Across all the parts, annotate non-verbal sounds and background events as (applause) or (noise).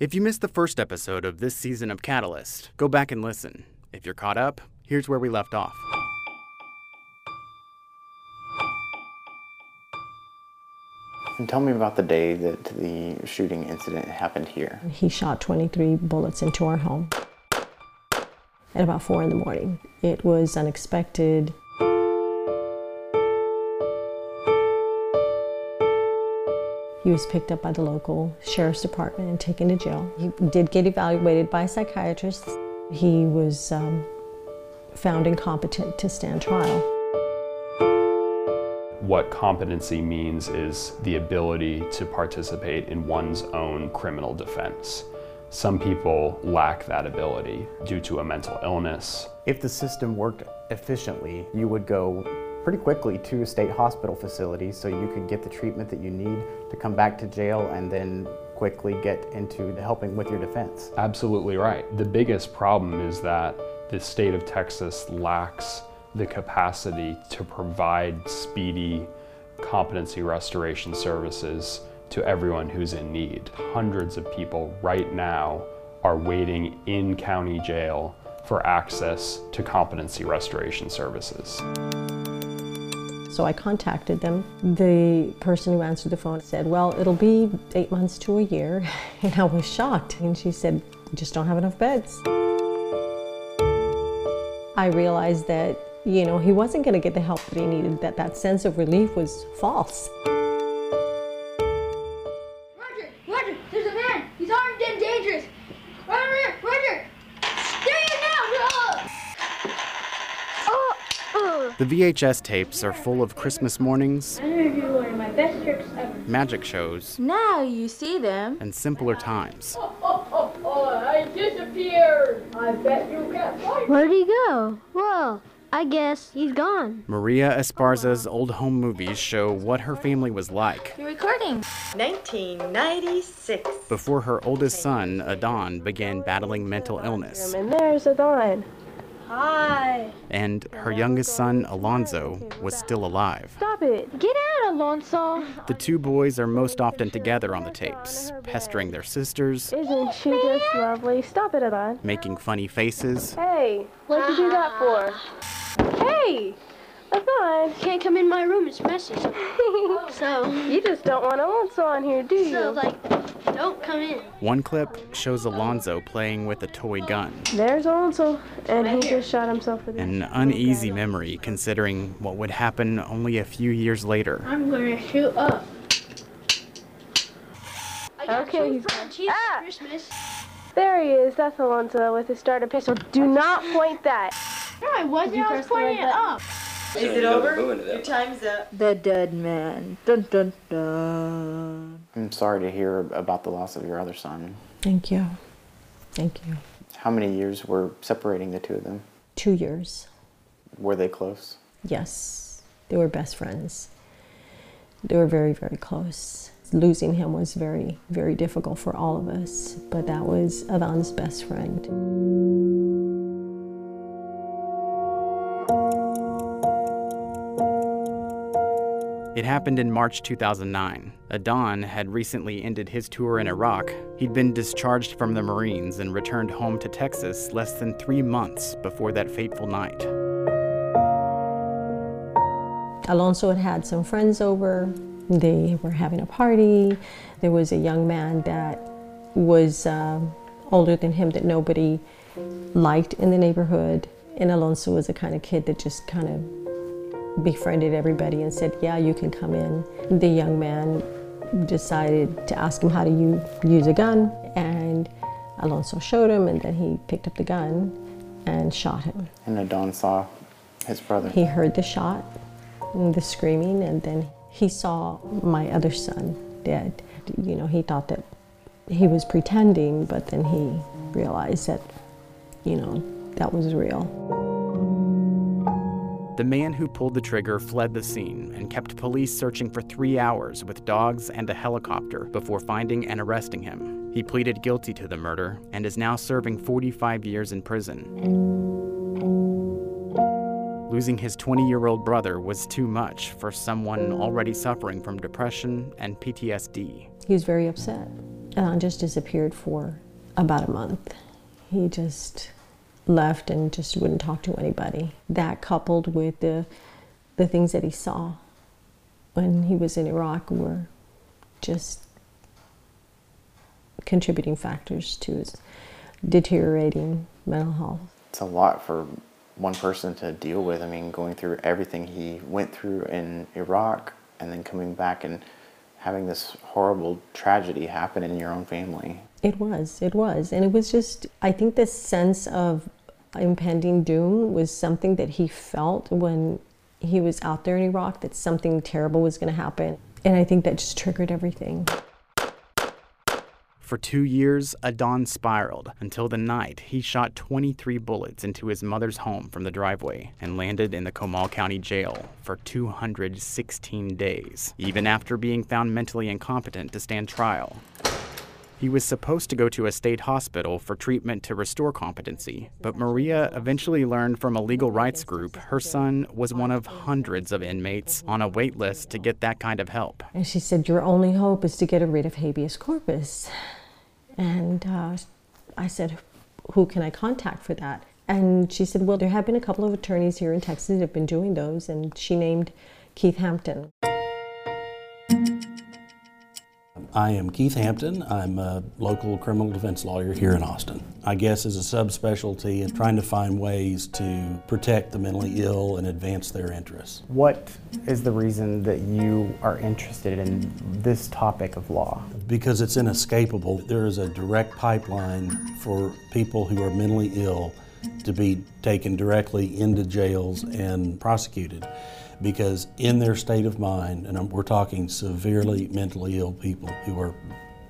If you missed the first episode of this season of Catalyst, go back and listen. If you're caught up, here's where we left off. And tell me about the day that the shooting incident happened here. He shot 23 bullets into our home at about 4 in the morning. It was unexpected. He was picked up by the local sheriff's department and taken to jail. He did get evaluated by psychiatrists. He was um, found incompetent to stand trial. What competency means is the ability to participate in one's own criminal defense. Some people lack that ability due to a mental illness. If the system worked efficiently, you would go pretty quickly to a state hospital facility so you could get the treatment that you need to come back to jail and then quickly get into helping with your defense. Absolutely right. The biggest problem is that the state of Texas lacks the capacity to provide speedy competency restoration services to everyone who's in need. Hundreds of people right now are waiting in county jail for access to competency restoration services. So I contacted them. The person who answered the phone said, Well, it'll be eight months to a year. (laughs) And I was shocked. And she said, We just don't have enough beds. I realized that, you know, he wasn't going to get the help that he needed, that that sense of relief was false. The VHS tapes are full of Christmas mornings, I'm gonna do one of my best tricks ever. magic shows, Now you see them. and simpler times. Oh, oh, oh, oh I disappeared. I bet you can't find Where'd he go? Well, I guess he's gone. Maria Esparza's old home movies show what her family was like You're recording. 1996. before her oldest son, Adon, began battling mental illness, And there's Adon. Hi. and her youngest son, Alonzo, was still alive. Stop it. Get out, Alonso. The two boys are most often together on the tapes, pestering their sisters, Isn't she just lovely? Stop it, Adon. making funny faces, Hey, what'd you do that for? Hey, Adon. Can't come in my room, it's messy. (laughs) so, You just don't want Alonso on here, do you? so, like, don't come in. One clip shows Alonzo playing with a toy gun, There's Alonso, and he just shot himself with it. an uneasy memory considering what would happen only a few years later. I'm gonna shoot up. I got Okay, two he's front teeth Ah! Christmas. There he is. That's Alonzo with his starter pistol. Do not point that. No, I wasn't. I was pointing it up. Is it over? Your time's up. The dead man. Dun dun dun. I'm sorry to hear about the loss of your other son. Thank you. Thank you. How many years were separating the two of them? Two years. Were they close? Yes, they were best friends. They were very, very close. Losing him was very, very difficult for all of us, but that was Adon's best friend. It happened in March 2009. Adon had recently ended his tour in Iraq. He'd been discharged from the Marines and returned home to Texas less than three months before that fateful night. Alonso had had some friends over. They were having a party. There was a young man that was uh, older than him that nobody liked in the neighborhood. And Alonso was the kind of kid that just kind of befriended everybody and said, Yeah, you can come in. The young man decided to ask him how to u- use a gun, and Alonso showed him, and then he picked up the gun and shot him. And Adon saw his brother. He heard the shot, and the screaming, and then he saw my other son dead. You know, he thought that he was pretending, but then he realized that, you know, that was real. The man who pulled the trigger fled the scene and kept police searching for three hours with dogs and a helicopter before finding and arresting him. He pleaded guilty to the murder and is now serving 45 years in prison. Losing his 20 year old brother was too much for someone already suffering from depression and PTSD. He was very upset. and just disappeared for about a month. He just left and just wouldn't talk to anybody. That coupled with the the things that he saw when he was in Iraq were just contributing factors to his deteriorating mental health. It's a lot for one person to deal with. I mean, going through everything he went through in Iraq and then coming back and having this horrible tragedy happen in your own family. It was, it was. And it was just, I think this sense of impending doom was something that he felt when he was out there in Iraq, that something terrible was going to happen. And I think that just triggered everything. For two years, Adon spiraled until the night he shot 23 bullets into his mother's home from the driveway and landed in the Comal County Jail for 216 days, even after being found mentally incompetent to stand trial. He was supposed to go to a state hospital for treatment to restore competency, but Maria eventually learned from a legal rights group her son was one of hundreds of inmates on a wait list to get that kind of help. And she said, Your only hope is to get a writ of habeas corpus. And uh, I said, Who can I contact for that? And she said, Well, there have been a couple of attorneys here in Texas that have been doing those. And she named Keith Hampton. I am Keith Hampton. I'm a local criminal defense lawyer here in Austin. I guess as a subspecialty in trying to find ways to protect the mentally ill and advance their interests. What is the reason that you are interested in this topic of law? Because it's inescapable. There is a direct pipeline for people who are mentally ill to be taken directly into jails and prosecuted because in their state of mind, and we're talking severely mentally ill people who are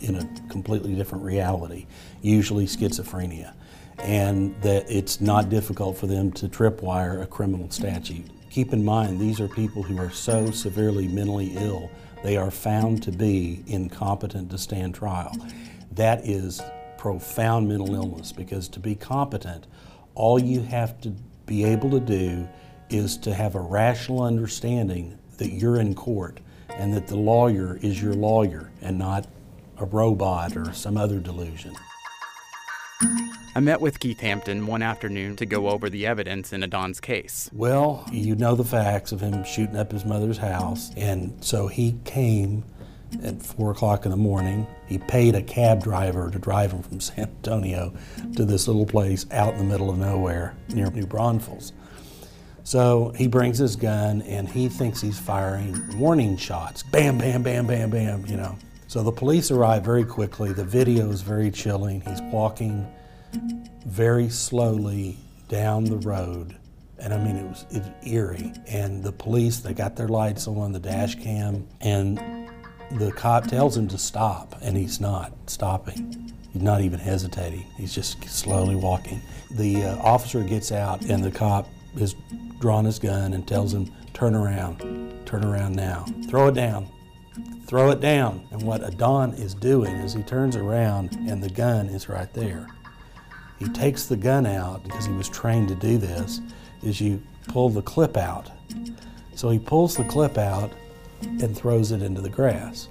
in a completely different reality, usually schizophrenia, and that it's not difficult for them to tripwire a criminal statute. Keep in mind, these are people who are so severely mentally ill, they are found to be incompetent to stand trial. That is profound mental illness because to be competent, all you have to be able to do is to have a rational understanding that you're in court and that the lawyer is your lawyer and not a robot or some other delusion. I met with Keith Hampton one afternoon to go over the evidence in Adon's case. Well, you know the facts of him shooting up his mother's house, and so he came at four o'clock in the morning. He paid a cab driver to drive him from San Antonio to this little place out in the middle of nowhere near New Braunfels. So he brings his gun and he thinks he's firing warning shots. Bam, bam, bam, bam, bam, you know. So the police arrive very quickly. The video is very chilling. He's walking very slowly down the road. And I mean, it was, it was eerie. And the police, they got their lights on, the dash cam, and the cop tells him to stop, and he's not stopping. He's not even hesitating. He's just slowly walking. The uh, officer gets out, and the cop is drawn his gun and tells him, Turn around, turn around now, throw it down, throw it down. And what Adon is doing is he turns around and the gun is right there. He takes the gun out because he was trained to do this, is you pull the clip out. So he pulls the clip out and throws it into the grass.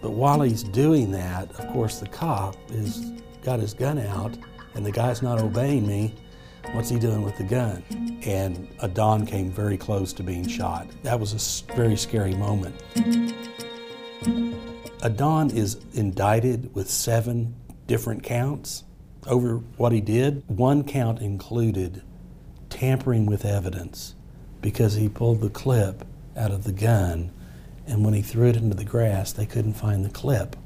But while he's doing that, of course, the cop has got his gun out and the guy's not obeying me. What's he doing with the gun? And Adon came very close to being shot. That was a very scary moment. Adon is indicted with seven different counts over what he did. One count included tampering with evidence because he pulled the clip out of the gun, and when he threw it into the grass, they couldn't find the clip.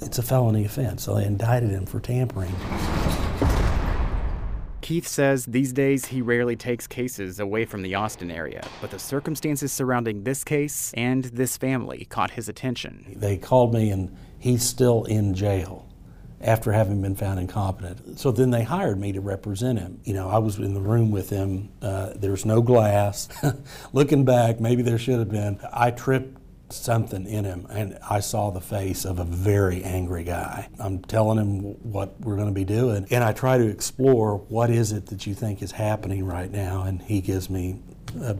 It's a felony offense, so they indicted him for tampering. Keith says these days he rarely takes cases away from the Austin area, but the circumstances surrounding this case and this family caught his attention. They called me, and he's still in jail after having been found incompetent. So then they hired me to represent him. You know, I was in the room with him. Uh, there's no glass. (laughs) Looking back, maybe there should have been. I tripped something in him, and I saw the face of a very angry guy. I'm telling him what we're going to be doing, and I try to explore what is it that you think is happening right now, and he gives me a,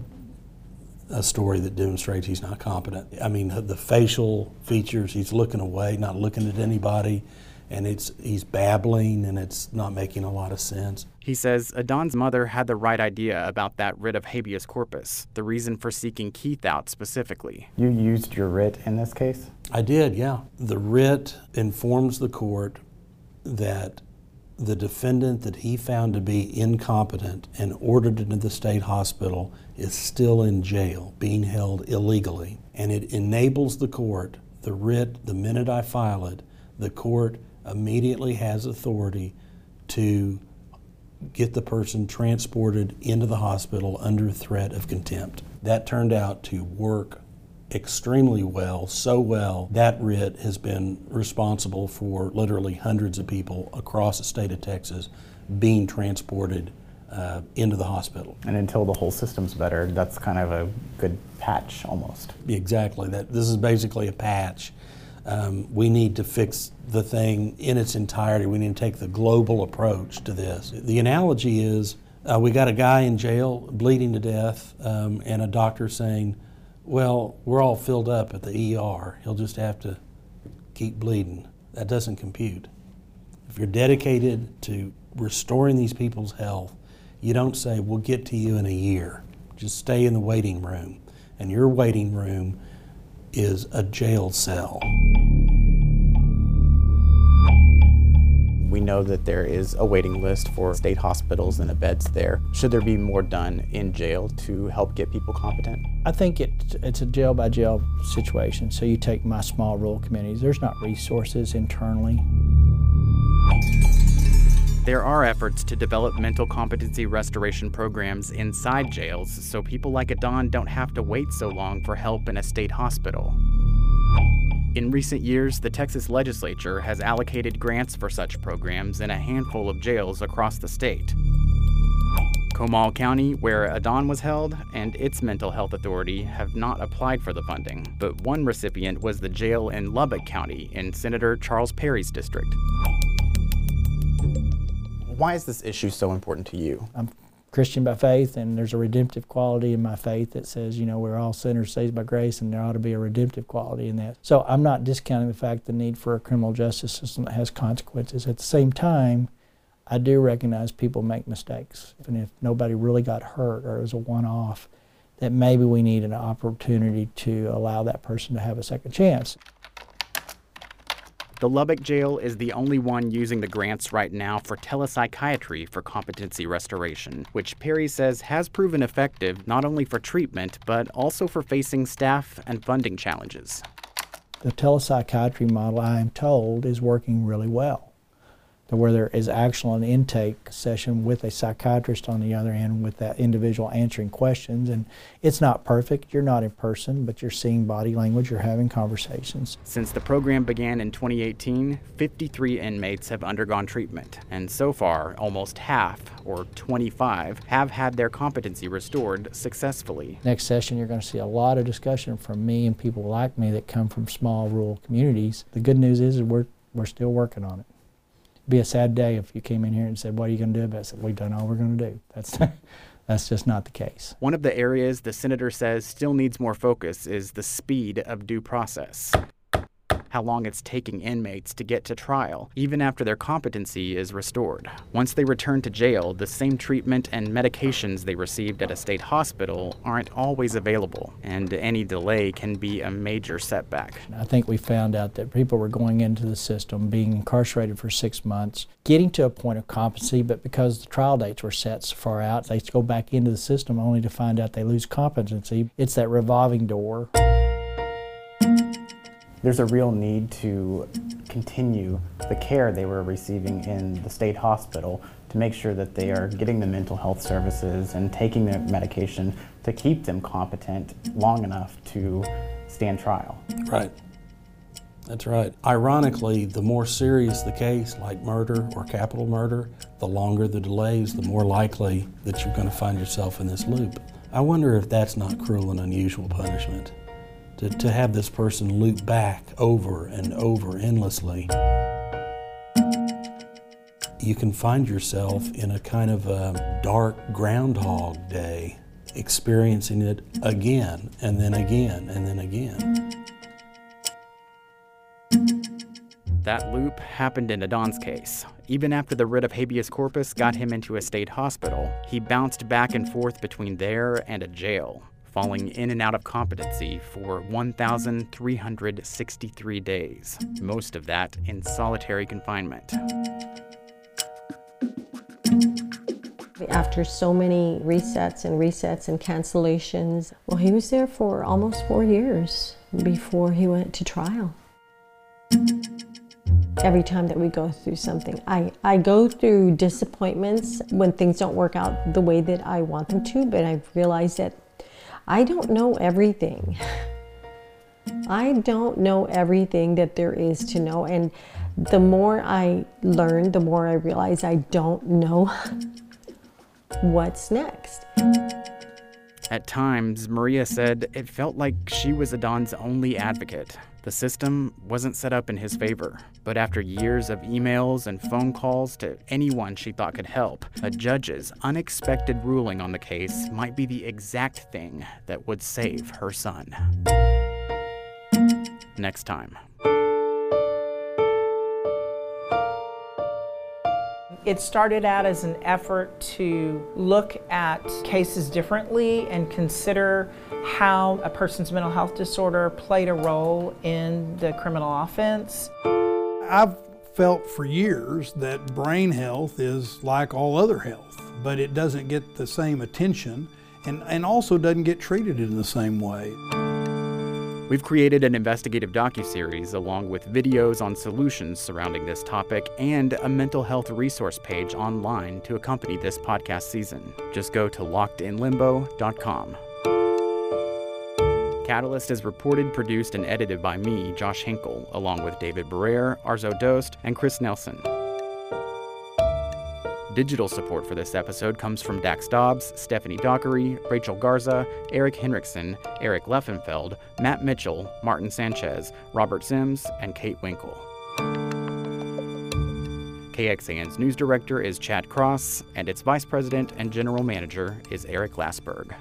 a story that demonstrates he's not competent. I mean, the facial features, he's looking away, not looking at anybody, and it's he's babbling and it's not making a lot of sense. He says Adon's mother had the right idea about that writ of habeas corpus, the reason for seeking Keith out specifically. You used your writ in this case? I did, yeah. The writ informs the court that the defendant that he found to be incompetent and ordered into the state hospital is still in jail, being held illegally. And it enables the court, the writ, the minute I file it, the court immediately has authority to get the person transported into the hospital under threat of contempt. That turned out to work extremely well, so well that writ has been responsible for literally hundreds of people across the state of Texas being transported uh, into the hospital. And until the whole system's better, that's kind of a good patch almost. Exactly. That this is basically a patch. Um, we need to fix the thing in its entirety. We need to take the global approach to this. The analogy is uh, we got a guy in jail bleeding to death, um, and a doctor saying, well, we're all filled up at the ER. He'll just have to keep bleeding. That doesn't compute. If you're dedicated to restoring these people's health, you don't say, we'll get to you in a year. Just stay in the waiting room. And your waiting room is a jail cell. We know that there is a waiting list for state hospitals and the beds there. Should there be more done in jail to help get people competent? I think it, it's a jail by jail situation. So you take my small rural communities, there's not resources internally. There are efforts to develop mental competency restoration programs inside jails so people like Adon don't have to wait so long for help in a state hospital. In recent years, the Texas legislature has allocated grants for such programs in a handful of jails across the state. Comal County, where Adon was held, and its mental health authority have not applied for the funding, but one recipient was the jail in Lubbock County in Senator Charles Perry's district. Why is this issue so important to you? I'm Christian by faith, and there's a redemptive quality in my faith that says, you know, we're all sinners saved by grace, and there ought to be a redemptive quality in that. So I'm not discounting the fact the need for a criminal justice system that has consequences. At the same time, I do recognize people make mistakes, and if nobody really got hurt or it was a one-off, that maybe we need an opportunity to allow that person to have a second chance. The Lubbock jail is the only one using the grants right now for telepsychiatry for competency restoration, which Perry says has proven effective not only for treatment, but also for facing staff and funding challenges. The telepsychiatry model, I am told, is working really well where there is actual an intake session with a psychiatrist on the other end with that individual answering questions. And it's not perfect. You're not in person, but you're seeing body language, you're having conversations. Since the program began in 2018, 53 inmates have undergone treatment. And so far, almost half, or 25, have had their competency restored successfully. Next session, you're going to see a lot of discussion from me and people like me that come from small rural communities. The good news is we're, we're still working on it be a sad day if you came in here and said, "What are you going to do about it?" Said, "We've done all we're going to do." That's (laughs) that's just not the case. One of the areas the senator says still needs more focus is the speed of due process how long it's taking inmates to get to trial, even after their competency is restored. Once they return to jail, the same treatment and medications they received at a state hospital aren't always available, and any delay can be a major setback. I think we found out that people were going into the system, being incarcerated for six months, getting to a point of competency, but because the trial dates were set so far out, they go back into the system only to find out they lose competency. It's that revolving door there's a real need to continue the care they were receiving in the state hospital to make sure that they are getting the mental health services and taking their medication to keep them competent long enough to stand trial. Right. That's right. Ironically, the more serious the case, like murder or capital murder, the longer the delays, the more likely that you're going to find yourself in this loop. I wonder if that's not cruel and unusual punishment to, to have this person loop back over and over endlessly. You can find yourself in a kind of a dark groundhog day, experiencing it again and then again and then again. That loop happened in Adon's case. Even after the writ of habeas corpus got him into a state hospital, he bounced back and forth between there and a jail, falling in and out of competency for 1,363 days, most of that in solitary confinement. After so many resets and resets and cancellations, well, he was there for almost four years before he went to trial. Every time that we go through something, I, I go through disappointments when things don't work out the way that I want them to, but I've realized that I don't know everything. I don't know everything that there is to know, and the more I learn, the more I realize I don't know (laughs) what's next. At times, Maria said it felt like she was Adon's only advocate. The system wasn't set up in his favor, but after years of emails and phone calls to anyone she thought could help, a judge's unexpected ruling on the case might be the exact thing that would save her son. Next time. It started out as an effort to look at cases differently and consider how a person's mental health disorder played a role in the criminal offense. I've felt for years that brain health is like all other health, but it doesn't get the same attention and, and also doesn't get treated in the same way. We've created an investigative docuseries along with videos on solutions surrounding this topic and a mental health resource page online to accompany this podcast season. Just go to lockedinlimbo.com. Catalyst is reported, produced, and edited by me, Josh Hinkle, along with David Barrere, Arezow Doost, and Chris Nelson. Digital support for this episode comes from Dax Dobbs, Stephanie Dockery, Rachel Garza, Eric Henriksen, Eric Leffenfeld, Matt Mitchell, Martin Sanchez, Robert Sims, and Kate Winkle. KXAN's news director is Chad Cross, and its vice president and general manager is Eric Lassberg.